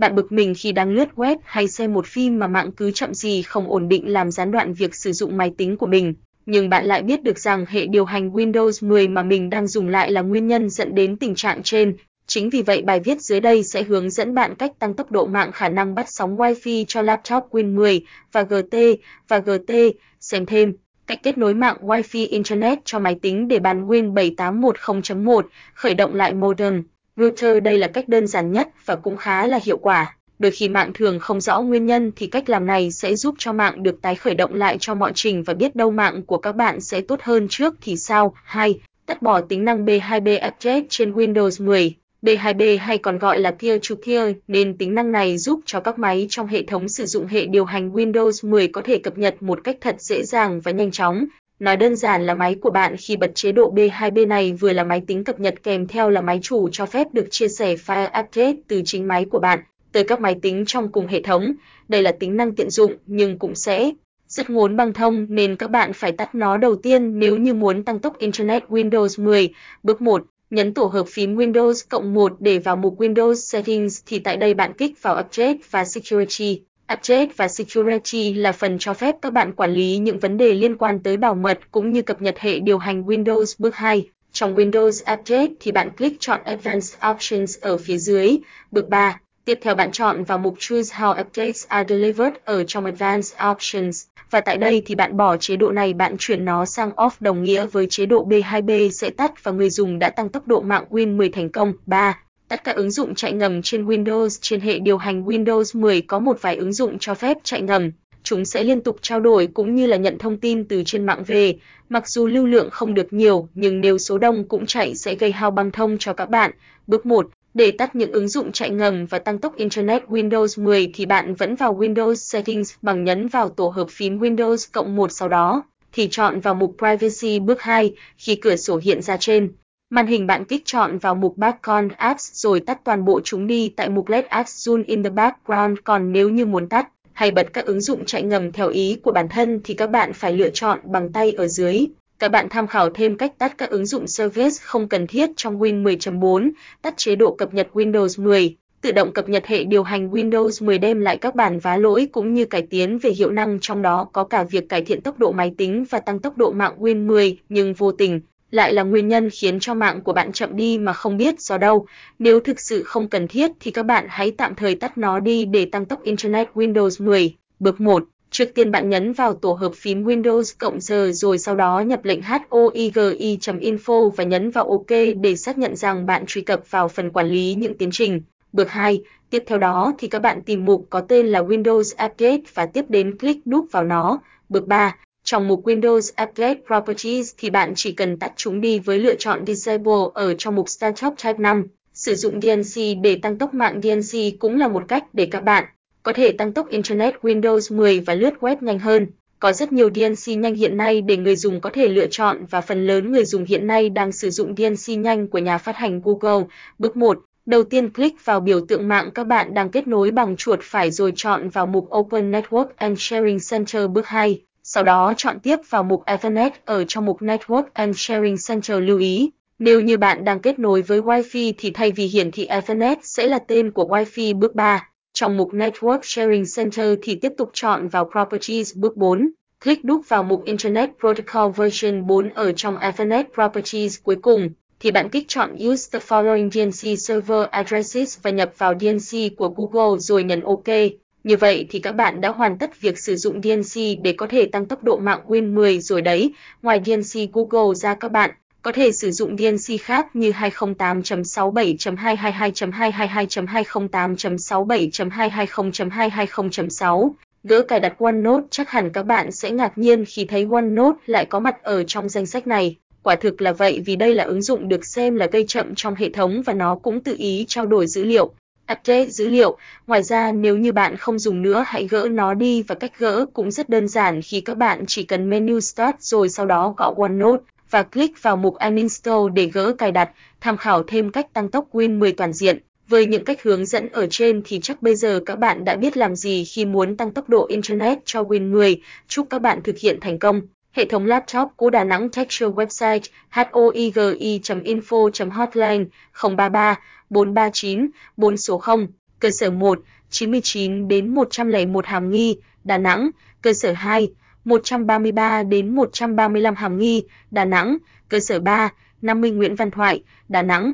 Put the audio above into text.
Bạn bực mình khi đang lướt web hay xem một phim mà mạng cứ chậm gì không ổn định làm gián đoạn việc sử dụng máy tính của mình. Nhưng bạn lại biết được rằng hệ điều hành Windows 10 mà mình đang dùng lại là nguyên nhân dẫn đến tình trạng trên. Chính vì vậy bài viết dưới đây sẽ hướng dẫn bạn cách tăng tốc độ mạng khả năng bắt sóng Wi-Fi cho laptop Win 10 và GT và GT. Xem thêm, cách kết nối mạng Wi-Fi Internet cho máy tính để bàn Win 7810.1 khởi động lại modem. Router đây là cách đơn giản nhất và cũng khá là hiệu quả. Đôi khi mạng thường không rõ nguyên nhân thì cách làm này sẽ giúp cho mạng được tái khởi động lại cho mọi trình và biết đâu mạng của các bạn sẽ tốt hơn trước thì sao. 2. Tắt bỏ tính năng B2B Update trên Windows 10. B2B hay còn gọi là peer-to-peer, nên tính năng này giúp cho các máy trong hệ thống sử dụng hệ điều hành Windows 10 có thể cập nhật một cách thật dễ dàng và nhanh chóng. Nói đơn giản là máy của bạn khi bật chế độ B2B này vừa là máy tính cập nhật kèm theo là máy chủ cho phép được chia sẻ file update từ chính máy của bạn tới các máy tính trong cùng hệ thống. Đây là tính năng tiện dụng nhưng cũng sẽ rất ngốn băng thông nên các bạn phải tắt nó đầu tiên nếu như muốn tăng tốc Internet Windows 10. Bước 1. Nhấn tổ hợp phím Windows cộng 1 để vào mục Windows Settings thì tại đây bạn kích vào Update và Security. Update và Security là phần cho phép các bạn quản lý những vấn đề liên quan tới bảo mật cũng như cập nhật hệ điều hành Windows bước 2. Trong Windows Update thì bạn click chọn Advanced Options ở phía dưới. Bước 3. Tiếp theo bạn chọn vào mục Choose How Updates are Delivered ở trong Advanced Options. Và tại đây thì bạn bỏ chế độ này, bạn chuyển nó sang Off đồng nghĩa với chế độ B2B sẽ tắt và người dùng đã tăng tốc độ mạng Win 10 thành công. 3. Tất cả ứng dụng chạy ngầm trên Windows trên hệ điều hành Windows 10 có một vài ứng dụng cho phép chạy ngầm. Chúng sẽ liên tục trao đổi cũng như là nhận thông tin từ trên mạng về. Mặc dù lưu lượng không được nhiều, nhưng nếu số đông cũng chạy sẽ gây hao băng thông cho các bạn. Bước 1. Để tắt những ứng dụng chạy ngầm và tăng tốc Internet Windows 10 thì bạn vẫn vào Windows Settings bằng nhấn vào tổ hợp phím Windows cộng 1 sau đó thì chọn vào mục Privacy bước 2 khi cửa sổ hiện ra trên. Màn hình bạn kích chọn vào mục Background Apps rồi tắt toàn bộ chúng đi tại mục Let Apps Zoom in the Background còn nếu như muốn tắt hay bật các ứng dụng chạy ngầm theo ý của bản thân thì các bạn phải lựa chọn bằng tay ở dưới. Các bạn tham khảo thêm cách tắt các ứng dụng service không cần thiết trong Win 10.4, tắt chế độ cập nhật Windows 10, tự động cập nhật hệ điều hành Windows 10 đem lại các bản vá lỗi cũng như cải tiến về hiệu năng trong đó có cả việc cải thiện tốc độ máy tính và tăng tốc độ mạng Win 10, nhưng vô tình lại là nguyên nhân khiến cho mạng của bạn chậm đi mà không biết do đâu. Nếu thực sự không cần thiết thì các bạn hãy tạm thời tắt nó đi để tăng tốc Internet Windows 10. Bước 1. Trước tiên bạn nhấn vào tổ hợp phím Windows cộng giờ rồi sau đó nhập lệnh hoigi.info và nhấn vào OK để xác nhận rằng bạn truy cập vào phần quản lý những tiến trình. Bước 2. Tiếp theo đó thì các bạn tìm mục có tên là Windows Update và tiếp đến click đúp vào nó. Bước 3. Trong mục Windows Update Properties thì bạn chỉ cần tắt chúng đi với lựa chọn Disable ở trong mục Startup Type 5. Sử dụng DNC để tăng tốc mạng DNC cũng là một cách để các bạn có thể tăng tốc Internet Windows 10 và lướt web nhanh hơn. Có rất nhiều DNC nhanh hiện nay để người dùng có thể lựa chọn và phần lớn người dùng hiện nay đang sử dụng DNC nhanh của nhà phát hành Google. Bước 1. Đầu tiên click vào biểu tượng mạng các bạn đang kết nối bằng chuột phải rồi chọn vào mục Open Network and Sharing Center bước 2. Sau đó chọn tiếp vào mục Ethernet ở trong mục Network and Sharing Center lưu ý. Nếu như bạn đang kết nối với Wi-Fi thì thay vì hiển thị Ethernet sẽ là tên của Wi-Fi bước 3. Trong mục Network Sharing Center thì tiếp tục chọn vào Properties bước 4. Click đúp vào mục Internet Protocol version 4 ở trong Ethernet Properties cuối cùng, thì bạn kích chọn Use the following DNC server addresses và nhập vào DNC của Google rồi nhấn OK. Như vậy thì các bạn đã hoàn tất việc sử dụng DNC để có thể tăng tốc độ mạng Win 10 rồi đấy. Ngoài DNC Google ra các bạn có thể sử dụng DNC khác như 208.67.222.222.208.67.220.220.6. Gỡ cài đặt OneNote chắc hẳn các bạn sẽ ngạc nhiên khi thấy OneNote lại có mặt ở trong danh sách này. Quả thực là vậy vì đây là ứng dụng được xem là gây chậm trong hệ thống và nó cũng tự ý trao đổi dữ liệu update dữ liệu. Ngoài ra nếu như bạn không dùng nữa hãy gỡ nó đi và cách gỡ cũng rất đơn giản khi các bạn chỉ cần menu Start rồi sau đó gõ OneNote và click vào mục Uninstall để gỡ cài đặt, tham khảo thêm cách tăng tốc Win 10 toàn diện. Với những cách hướng dẫn ở trên thì chắc bây giờ các bạn đã biết làm gì khi muốn tăng tốc độ Internet cho Win 10. Chúc các bạn thực hiện thành công. Hệ thống laptop của Đà Nẵng Texture website hoigi.info.hotline 033 439 4 số 0 cơ sở 1, 99 đến 101 Hàm Nghi, Đà Nẵng, cơ sở 2, 133 đến 135 Hàm Nghi, Đà Nẵng, cơ sở 3, 50 Nguyễn Văn Thoại, Đà Nẵng.